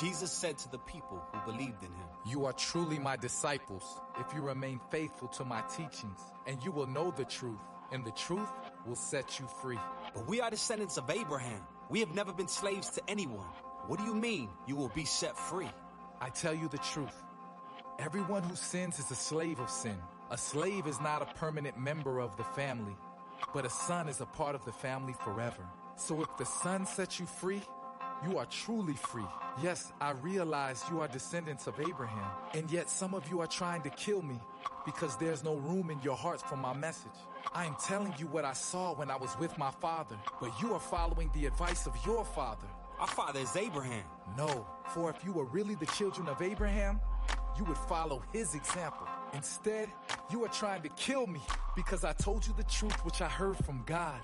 Jesus said to the people who believed in him, You are truly my disciples if you remain faithful to my teachings, and you will know the truth, and the truth will set you free. But we are descendants of Abraham. We have never been slaves to anyone. What do you mean you will be set free? I tell you the truth. Everyone who sins is a slave of sin. A slave is not a permanent member of the family, but a son is a part of the family forever. So if the son sets you free, you are truly free. Yes, I realize you are descendants of Abraham, and yet some of you are trying to kill me because there's no room in your hearts for my message. I am telling you what I saw when I was with my father, but you are following the advice of your father. Our father is Abraham. No, for if you were really the children of Abraham, you would follow his example. Instead, you are trying to kill me because I told you the truth which I heard from God.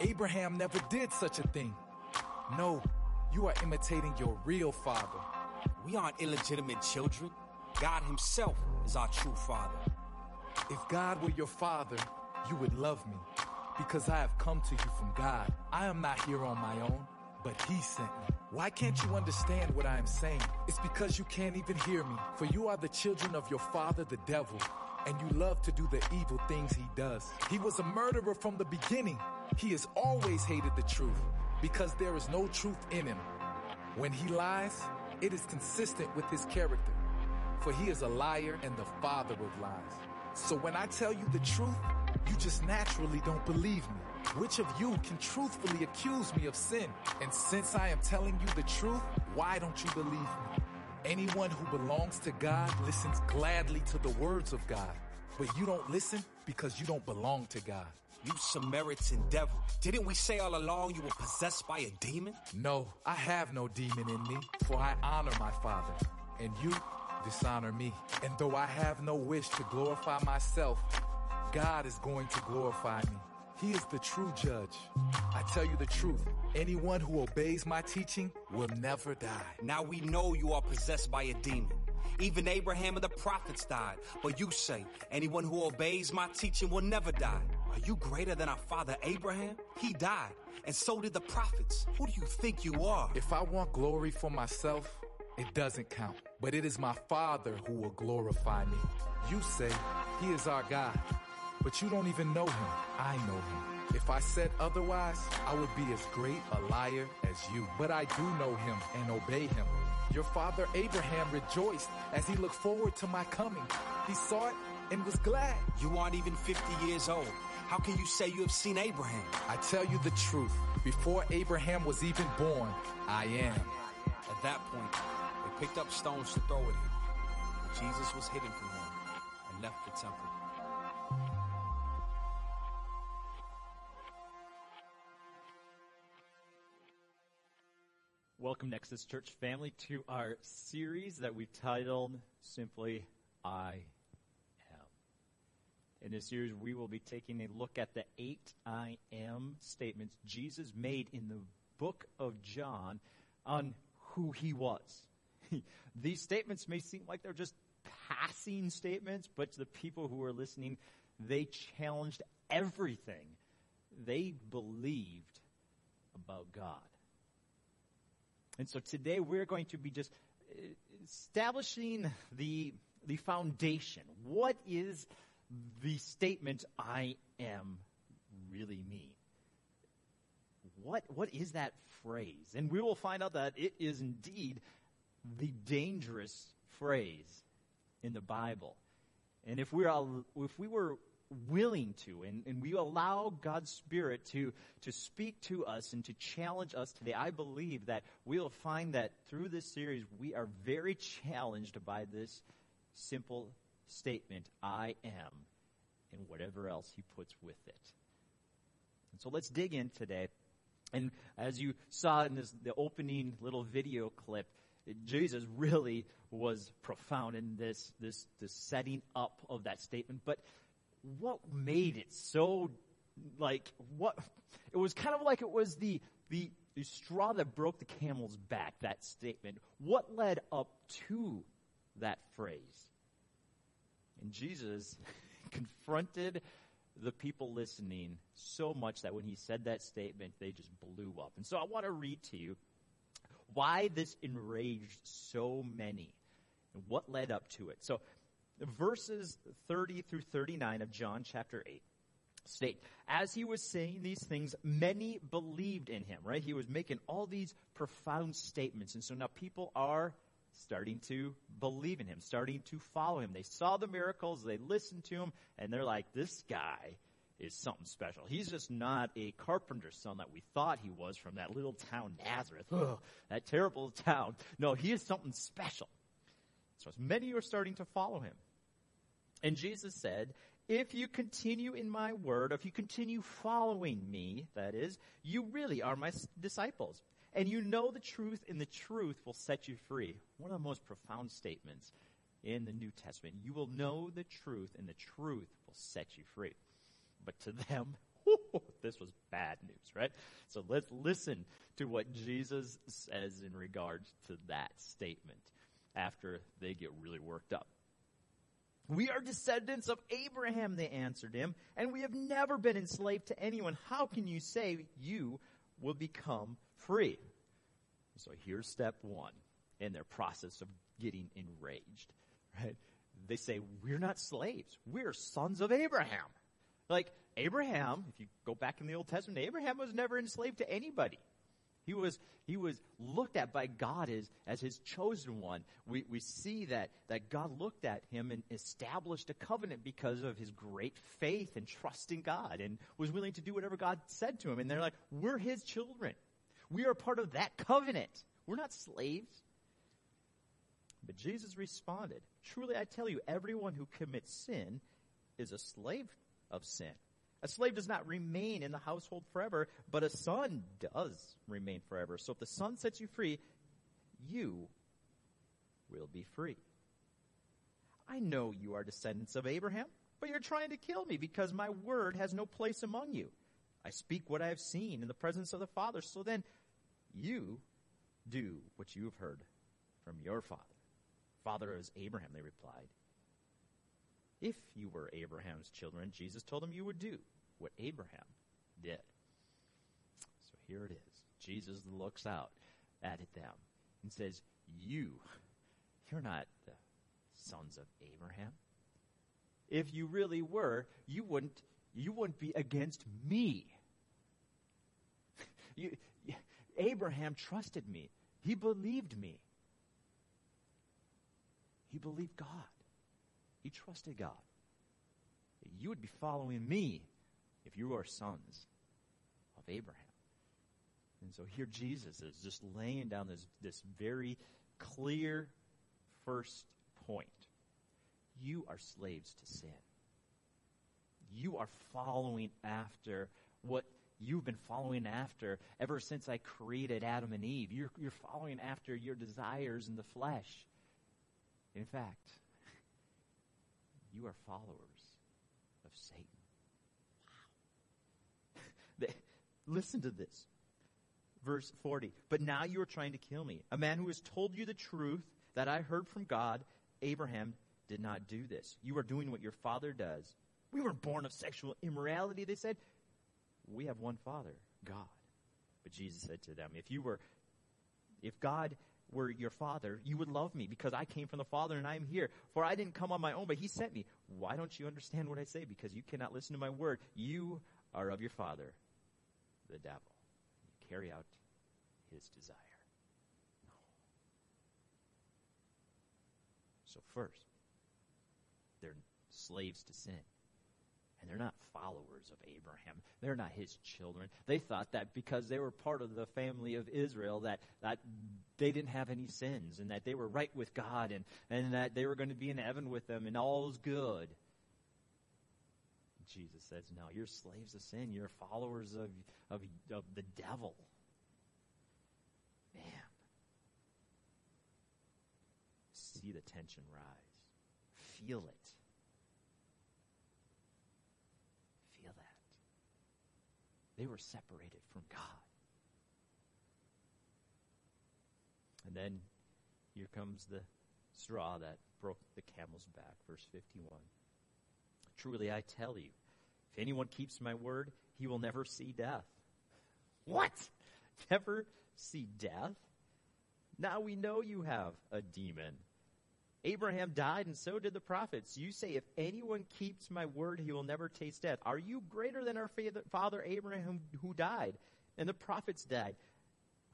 Abraham never did such a thing. No, you are imitating your real father. We aren't illegitimate children. God himself is our true father. If God were your father, you would love me because I have come to you from God. I am not here on my own, but he sent me. Why can't you understand what I am saying? It's because you can't even hear me. For you are the children of your father, the devil, and you love to do the evil things he does. He was a murderer from the beginning. He has always hated the truth because there is no truth in him. When he lies, it is consistent with his character. For he is a liar and the father of lies. So when I tell you the truth, you just naturally don't believe me. Which of you can truthfully accuse me of sin? And since I am telling you the truth, why don't you believe me? Anyone who belongs to God listens gladly to the words of God. But you don't listen because you don't belong to God. You Samaritan devil. Didn't we say all along you were possessed by a demon? No, I have no demon in me, for I honor my Father. And you dishonor me. And though I have no wish to glorify myself, God is going to glorify me. He is the true judge. I tell you the truth. Anyone who obeys my teaching will never die. Now we know you are possessed by a demon. Even Abraham and the prophets died. But you say, anyone who obeys my teaching will never die. Are you greater than our father Abraham? He died, and so did the prophets. Who do you think you are? If I want glory for myself, it doesn't count. But it is my Father who will glorify me. You say, He is our God. But you don't even know him. I know him. If I said otherwise, I would be as great a liar as you. But I do know him and obey him. Your father Abraham rejoiced as he looked forward to my coming. He saw it and was glad. You aren't even 50 years old. How can you say you have seen Abraham? I tell you the truth. Before Abraham was even born, I am. At that point, they picked up stones to throw at him. But Jesus was hidden from them and left the temple. Welcome, Nexus Church family, to our series that we've titled simply I Am. In this series, we will be taking a look at the eight I Am statements Jesus made in the book of John on who he was. These statements may seem like they're just passing statements, but to the people who are listening, they challenged everything they believed about God. And so today we're going to be just uh, establishing the, the foundation. What is the statement I am really mean? What, what is that phrase? And we will find out that it is indeed the dangerous phrase in the Bible. And if we are, if we were willing to and, and we allow God's Spirit to, to speak to us and to challenge us today, I believe that we'll find that through this series we are very challenged by this simple statement, I am, and whatever else he puts with it. And so let's dig in today. And as you saw in this, the opening little video clip, Jesus really was profound in this, this, this setting up of that statement. But what made it so like what it was kind of like it was the the, the straw that broke the camel's back that statement what led up to that phrase and jesus confronted the people listening so much that when he said that statement they just blew up and so i want to read to you why this enraged so many and what led up to it. So, verses 30 through 39 of John chapter 8 state, as he was saying these things, many believed in him, right? He was making all these profound statements. And so now people are starting to believe in him, starting to follow him. They saw the miracles, they listened to him, and they're like, this guy is something special. He's just not a carpenter's son that we thought he was from that little town, Nazareth. Ugh, that terrible town. No, he is something special. So as many are starting to follow him. And Jesus said, if you continue in my word, if you continue following me, that is, you really are my disciples. And you know the truth, and the truth will set you free. One of the most profound statements in the New Testament. You will know the truth, and the truth will set you free. But to them, this was bad news, right? So let's listen to what Jesus says in regards to that statement after they get really worked up. We are descendants of Abraham, they answered him, and we have never been enslaved to anyone. How can you say you will become free? So here's step one in their process of getting enraged, right? They say, we're not slaves. We're sons of Abraham. Like, Abraham, if you go back in the Old Testament, Abraham was never enslaved to anybody. He was, he was looked at by God as, as his chosen one. We, we see that, that God looked at him and established a covenant because of his great faith and trust in God and was willing to do whatever God said to him. And they're like, we're his children. We are part of that covenant. We're not slaves. But Jesus responded, Truly I tell you, everyone who commits sin is a slave of sin. A slave does not remain in the household forever, but a son does remain forever. So if the son sets you free, you will be free. I know you are descendants of Abraham, but you're trying to kill me because my word has no place among you. I speak what I have seen in the presence of the Father. So then you do what you have heard from your father. Father is Abraham, they replied. If you were Abraham's children, Jesus told them you would do what Abraham did. So here it is. Jesus looks out at them and says, You, you're not the sons of Abraham. If you really were, you wouldn't, you wouldn't be against me. you, Abraham trusted me. He believed me. He believed God. He trusted God. You would be following me if you are sons of Abraham. And so here Jesus is just laying down this, this very clear first point. You are slaves to sin. You are following after what you've been following after ever since I created Adam and Eve. You're, you're following after your desires in the flesh. In fact, you are followers of Satan. Wow. Listen to this. Verse 40. But now you are trying to kill me. A man who has told you the truth that I heard from God, Abraham did not do this. You are doing what your father does. We were born of sexual immorality, they said. We have one father, God. But Jesus said to them, if you were, if God were your father, you would love me because I came from the Father and I am here. For I didn't come on my own, but he sent me. Why don't you understand what I say? Because you cannot listen to my word. You are of your father, the devil. You carry out his desire. No. So first, they're slaves to sin. And they're not followers of Abraham. They're not his children. They thought that because they were part of the family of Israel that, that they didn't have any sins and that they were right with God and, and that they were going to be in heaven with them and all's good. Jesus says, no, you're slaves of sin. You're followers of, of, of the devil. Man. See the tension rise. Feel it. They were separated from God. And then here comes the straw that broke the camel's back. Verse 51. Truly I tell you, if anyone keeps my word, he will never see death. What? Never see death? Now we know you have a demon. Abraham died, and so did the prophets. You say, If anyone keeps my word, he will never taste death. Are you greater than our father Abraham who died? And the prophets died.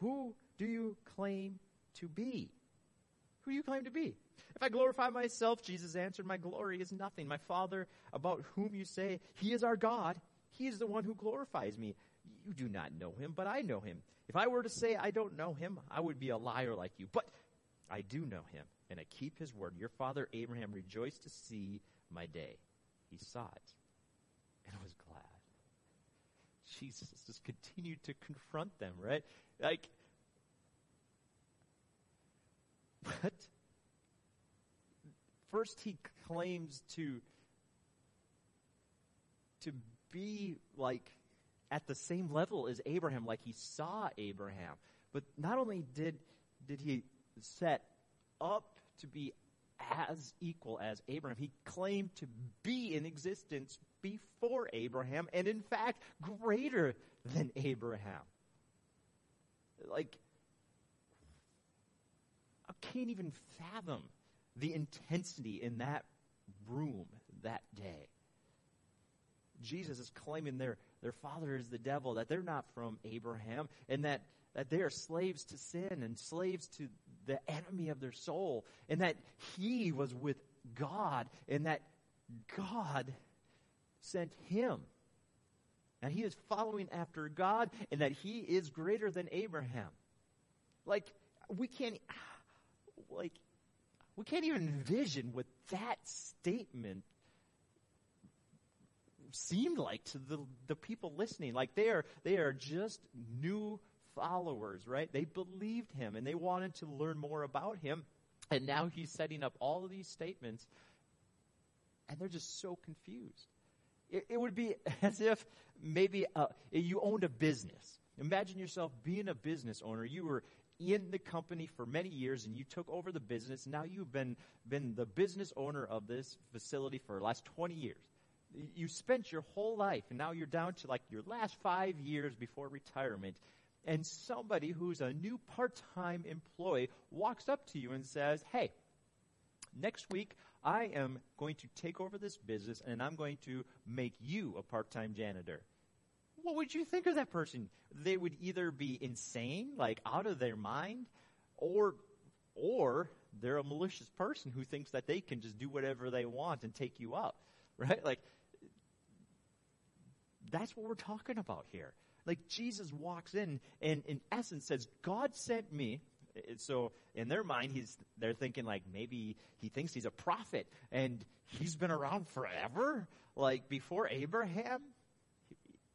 Who do you claim to be? Who do you claim to be? If I glorify myself, Jesus answered, My glory is nothing. My Father, about whom you say, He is our God, He is the one who glorifies me. You do not know Him, but I know Him. If I were to say I don't know Him, I would be a liar like you. But I do know Him, and I keep His word. Your father Abraham rejoiced to see my day. He saw it and was glad. Jesus just continued to confront them, right? Like, what? First, he claims to to be like at the same level as Abraham, like he saw Abraham. But not only did did he set up to be as equal as Abraham, he claimed to be in existence before Abraham, and in fact, greater than Abraham. Like, I can't even fathom the intensity in that room that day. Jesus is claiming their, their father is the devil, that they're not from Abraham, and that, that they are slaves to sin and slaves to the enemy of their soul, and that he was with God, and that God sent him. And he is following after God, and that he is greater than Abraham. Like, we can't, like, we can't even envision what that statement seemed like to the, the people listening. Like they are, they are just new followers, right? They believed him and they wanted to learn more about him. And now he's setting up all of these statements and they're just so confused. It, it would be as if maybe uh, you owned a business. Imagine yourself being a business owner. You were in the company for many years and you took over the business. Now you've been, been the business owner of this facility for the last 20 years. You spent your whole life and now you're down to like your last five years before retirement. And somebody who's a new part-time employee walks up to you and says, Hey, next week I am going to take over this business and I'm going to make you a part-time janitor what would you think of that person? They would either be insane, like out of their mind, or, or they're a malicious person who thinks that they can just do whatever they want and take you up, right? Like, that's what we're talking about here. Like Jesus walks in and in essence says, God sent me. So in their mind, he's, they're thinking like maybe he thinks he's a prophet and he's been around forever, like before Abraham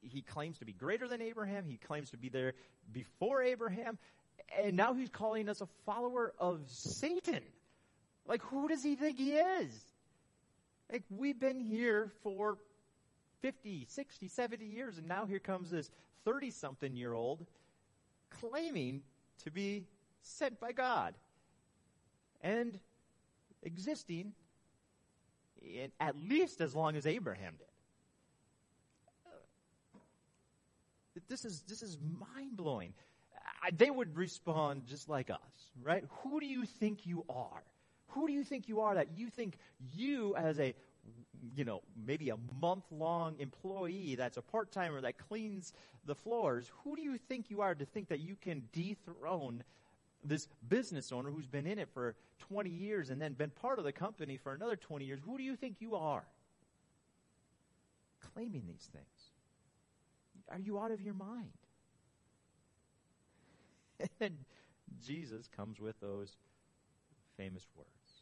he claims to be greater than Abraham. He claims to be there before Abraham. And now he's calling us a follower of Satan. Like, who does he think he is? Like, we've been here for 50, 60, 70 years, and now here comes this 30 something year old claiming to be sent by God and existing in, at least as long as Abraham did. This is, this is mind blowing. They would respond just like us, right? Who do you think you are? Who do you think you are that you think you as a, you know, maybe a month long employee that's a part timer that cleans the floors, who do you think you are to think that you can dethrone this business owner who's been in it for 20 years and then been part of the company for another 20 years? Who do you think you are? Claiming these things. Are you out of your mind? And Jesus comes with those famous words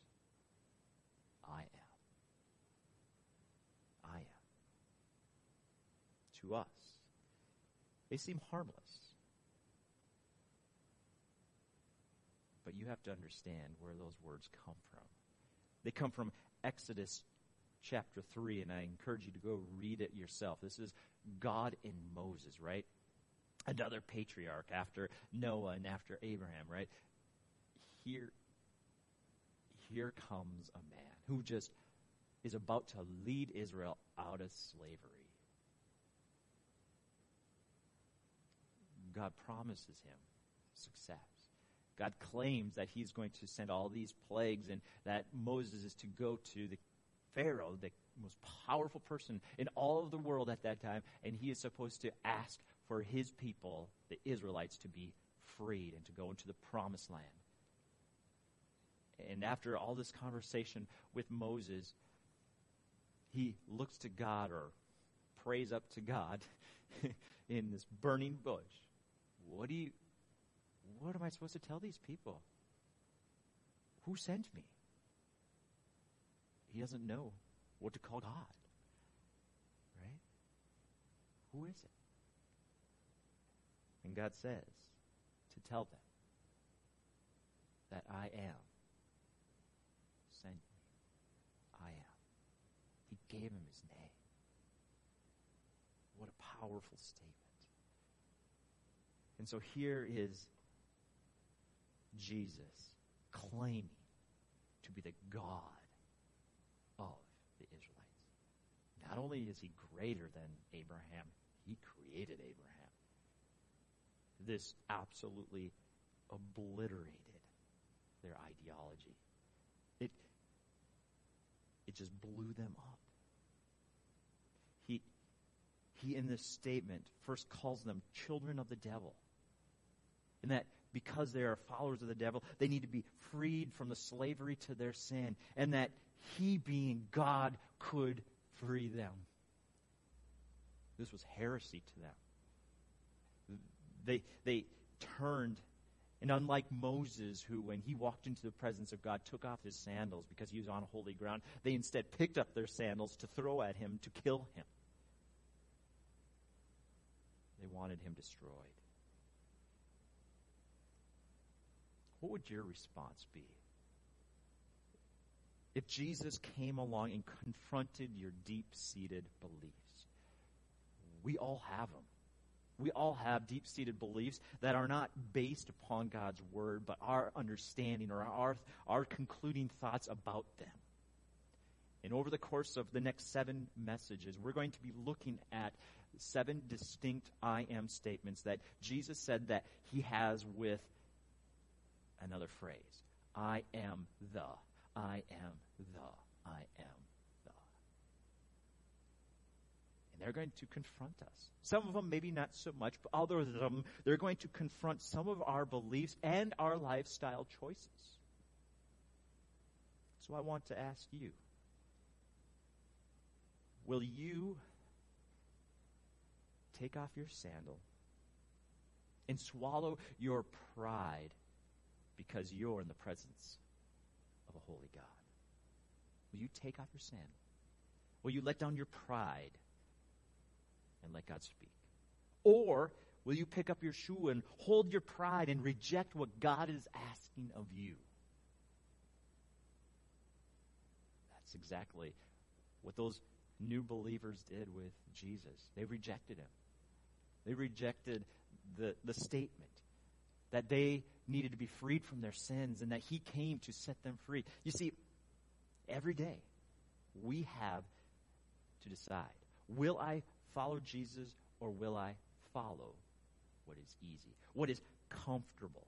I am. I am. To us, they seem harmless. But you have to understand where those words come from. They come from Exodus chapter 3, and I encourage you to go read it yourself. This is God in Moses, right? Another patriarch after Noah and after Abraham, right? Here, here comes a man who just is about to lead Israel out of slavery. God promises him success. God claims that he's going to send all these plagues and that Moses is to go to the Pharaoh, the most powerful person in all of the world at that time, and he is supposed to ask for his people, the Israelites, to be freed and to go into the promised land. And after all this conversation with Moses, he looks to God or prays up to God in this burning bush. What do you what am I supposed to tell these people? Who sent me? He doesn't know what to call God. Right? Who is it? And God says to tell them that I am sent me. I am. He gave him his name. What a powerful statement. And so here is Jesus claiming to be the God of the Israelites. Not only is he greater than Abraham, he created Abraham. This absolutely obliterated their ideology. It, it just blew them up. He, he, in this statement, first calls them children of the devil. And that because they are followers of the devil, they need to be freed from the slavery to their sin, and that he, being God, could free them. This was heresy to them. They, they turned, and unlike Moses, who, when he walked into the presence of God, took off his sandals because he was on holy ground, they instead picked up their sandals to throw at him to kill him. They wanted him destroyed. What would your response be? If Jesus came along and confronted your deep seated beliefs, we all have them. We all have deep seated beliefs that are not based upon God's word, but our understanding or our, our concluding thoughts about them. And over the course of the next seven messages, we're going to be looking at seven distinct I am statements that Jesus said that he has with another phrase. I am the. I am the. I am the. And they're going to confront us. Some of them, maybe not so much, but others of them, they're going to confront some of our beliefs and our lifestyle choices. So I want to ask you will you take off your sandal and swallow your pride because you're in the presence of a holy God. Will you take off your sin? Will you let down your pride and let God speak? Or will you pick up your shoe and hold your pride and reject what God is asking of you? That's exactly what those new believers did with Jesus. They rejected him. They rejected the, the statement that they needed to be freed from their sins and that he came to set them free. You see, every day we have to decide will I follow Jesus or will I follow what is easy, what is comfortable?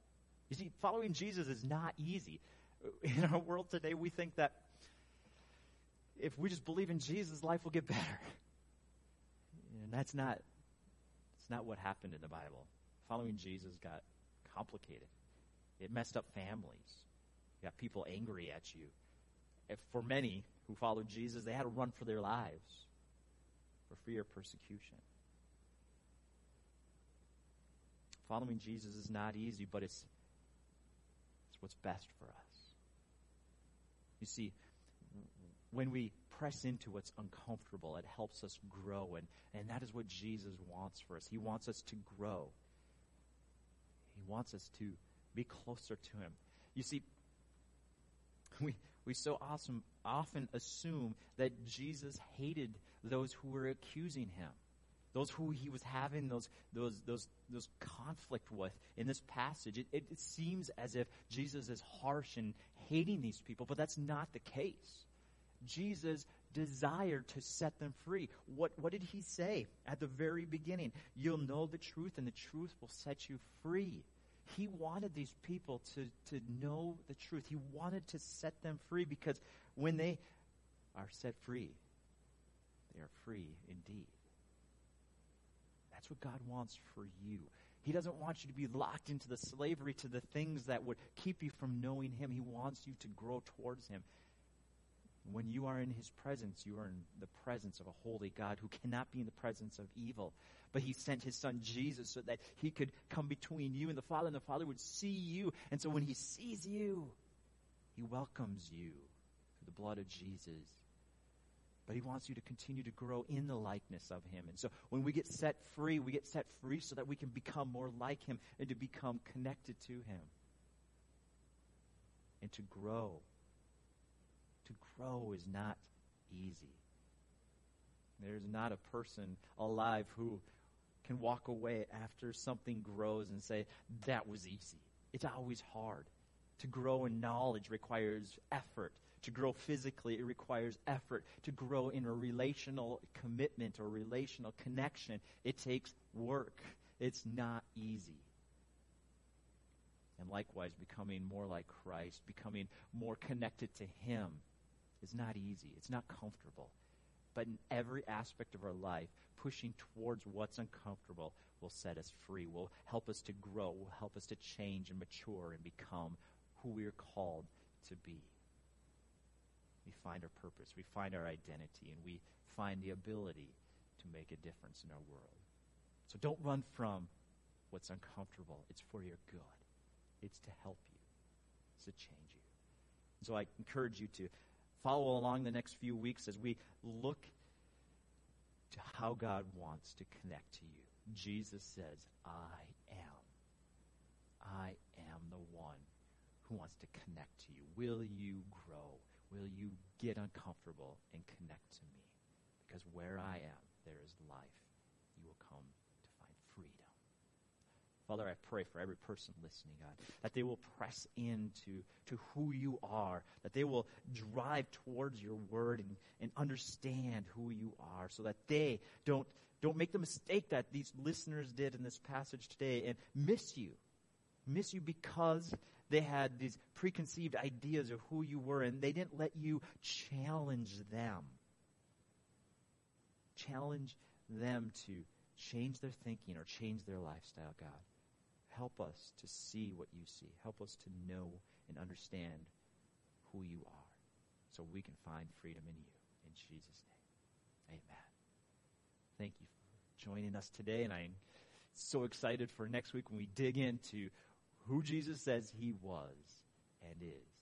You see, following Jesus is not easy. In our world today, we think that if we just believe in Jesus, life will get better. And that's not, that's not what happened in the Bible. Following Jesus got complicated. It messed up families. You got people angry at you. If for many who followed Jesus, they had to run for their lives for fear of persecution. Following Jesus is not easy, but it's, it's what's best for us. You see, when we press into what's uncomfortable, it helps us grow, and, and that is what Jesus wants for us. He wants us to grow. He wants us to be closer to Him. You see, we, we so awesome, often assume that Jesus hated those who were accusing Him, those who He was having those, those, those, those conflict with in this passage. It, it, it seems as if Jesus is harsh and hating these people, but that's not the case. Jesus desired to set them free. What, what did he say at the very beginning? You'll know the truth, and the truth will set you free. He wanted these people to, to know the truth. He wanted to set them free because when they are set free, they are free indeed. That's what God wants for you. He doesn't want you to be locked into the slavery to the things that would keep you from knowing Him. He wants you to grow towards Him. When you are in His presence, you are in the presence of a holy God who cannot be in the presence of evil. But He sent His Son Jesus so that He could come between you and the Father, and the Father would see you. And so when He sees you, He welcomes you through the blood of Jesus. But He wants you to continue to grow in the likeness of Him. And so when we get set free, we get set free so that we can become more like Him and to become connected to Him. And to grow to grow is not easy. There's not a person alive who can walk away after something grows and say, that was easy. It's always hard. To grow in knowledge requires effort. To grow physically, it requires effort. To grow in a relational commitment or relational connection, it takes work. It's not easy. And likewise, becoming more like Christ, becoming more connected to Him, is not easy. It's not comfortable. But in every aspect of our life, pushing towards what's uncomfortable will set us free, will help us to grow, will help us to change and mature and become who we are called to be. We find our purpose, we find our identity, and we find the ability to make a difference in our world. So don't run from what's uncomfortable. It's for your good. It's to help you. It's to change you. So I encourage you to follow along the next few weeks as we look to how God wants to connect to you. Jesus says, I am. I am the one who wants to connect to you. Will you grow? Will you get uncomfortable and connect to me? Because where I am, there is life. You will come to find freedom. Father, I pray for every person listening, God, that they will press into to who you are, that they will drive towards your word and, and understand who you are so that they don't, don't make the mistake that these listeners did in this passage today and miss you. Miss you because they had these preconceived ideas of who you were and they didn't let you challenge them. Challenge them to change their thinking or change their lifestyle, God. Help us to see what you see. Help us to know and understand who you are so we can find freedom in you. In Jesus' name, amen. Thank you for joining us today, and I'm so excited for next week when we dig into who Jesus says he was and is.